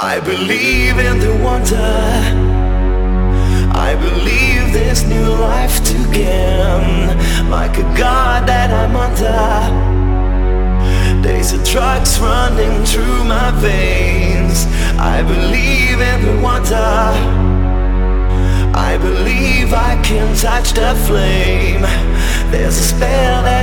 I believe in the wonder. I believe this new life to gain, like a god that I'm under. Days of drugs running through my veins. I believe in the wonder. I believe I can touch the flame. There's a spell that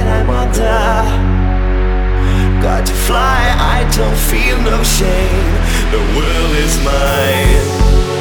to fly. I don't feel no shame. The world is mine.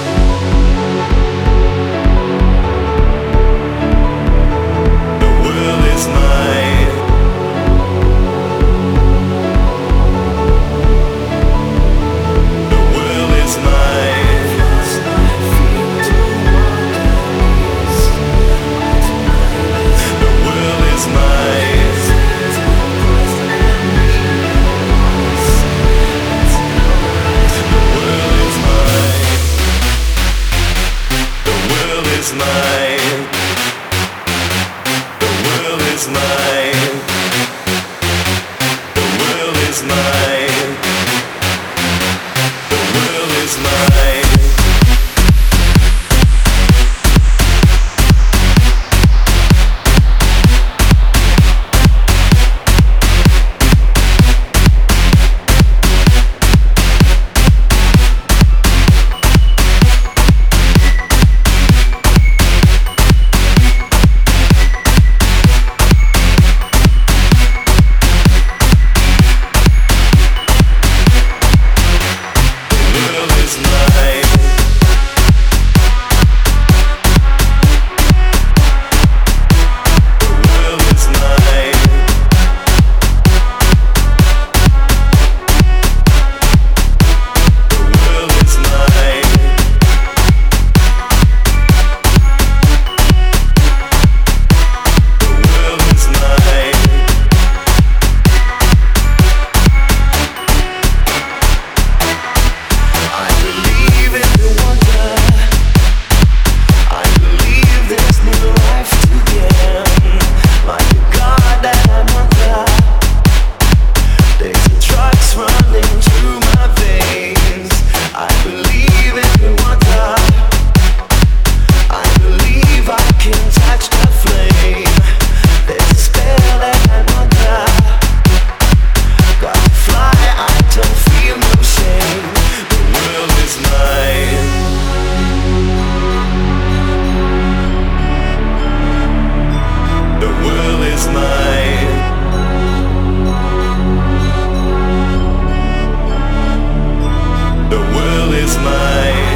is mine.